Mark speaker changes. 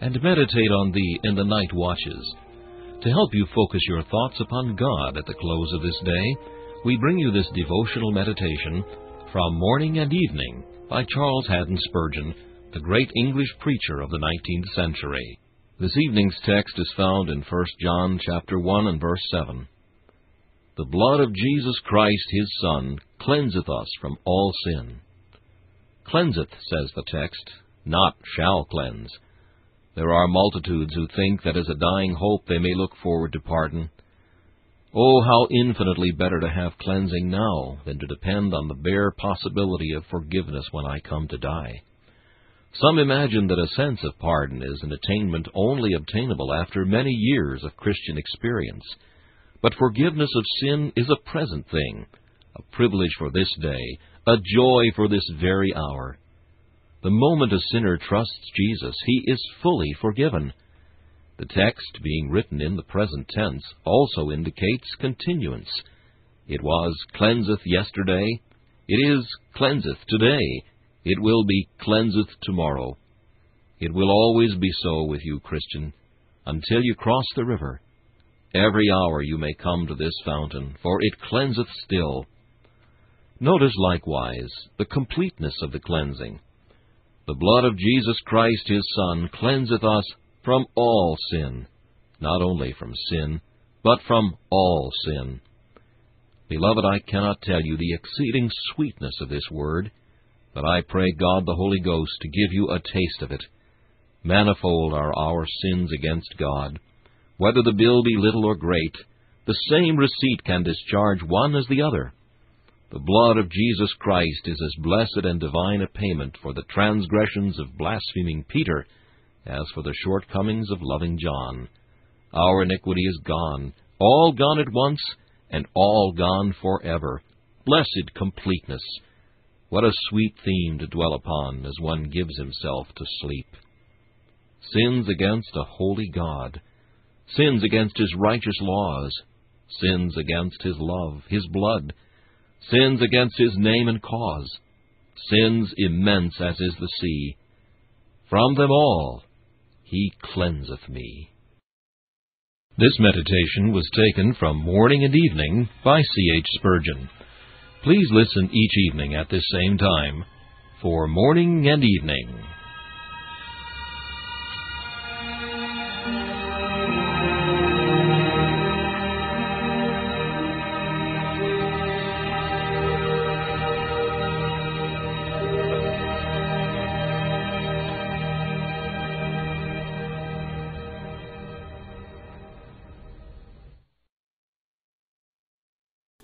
Speaker 1: and meditate on thee in the night watches. To help you focus your thoughts upon God at the close of this day, we bring you this devotional meditation from Morning and Evening by Charles Haddon Spurgeon, the great English preacher of the 19th century. This evening's text is found in 1 John chapter 1 and verse 7. The blood of Jesus Christ his Son cleanseth us from all sin. Cleanseth, says the text, not shall cleanse. There are multitudes who think that as a dying hope they may look forward to pardon. Oh, how infinitely better to have cleansing now than to depend on the bare possibility of forgiveness when I come to die. Some imagine that a sense of pardon is an attainment only obtainable after many years of Christian experience. But forgiveness of sin is a present thing, a privilege for this day, a joy for this very hour. The moment a sinner trusts Jesus, he is fully forgiven. The text, being written in the present tense, also indicates continuance. It was cleanseth yesterday, it is cleanseth today, it will be cleanseth tomorrow. It will always be so with you, Christian, until you cross the river. Every hour you may come to this fountain, for it cleanseth still. Notice likewise the completeness of the cleansing. The blood of Jesus Christ his Son cleanseth us from all sin, not only from sin, but from all sin. Beloved, I cannot tell you the exceeding sweetness of this word, but I pray God the Holy Ghost to give you a taste of it. Manifold are our sins against God. Whether the bill be little or great, the same receipt can discharge one as the other. The blood of Jesus Christ is as blessed and divine a payment for the transgressions of blaspheming Peter as for the shortcomings of loving John. Our iniquity is gone, all gone at once, and all gone forever. Blessed completeness! What a sweet theme to dwell upon as one gives himself to sleep. Sins against a holy God, sins against his righteous laws, sins against his love, his blood, sins against his name and cause, sins immense as is the sea. From them all he cleanseth me. This meditation was taken from Morning and Evening by C. H. Spurgeon. Please listen each evening at this same time for Morning and Evening.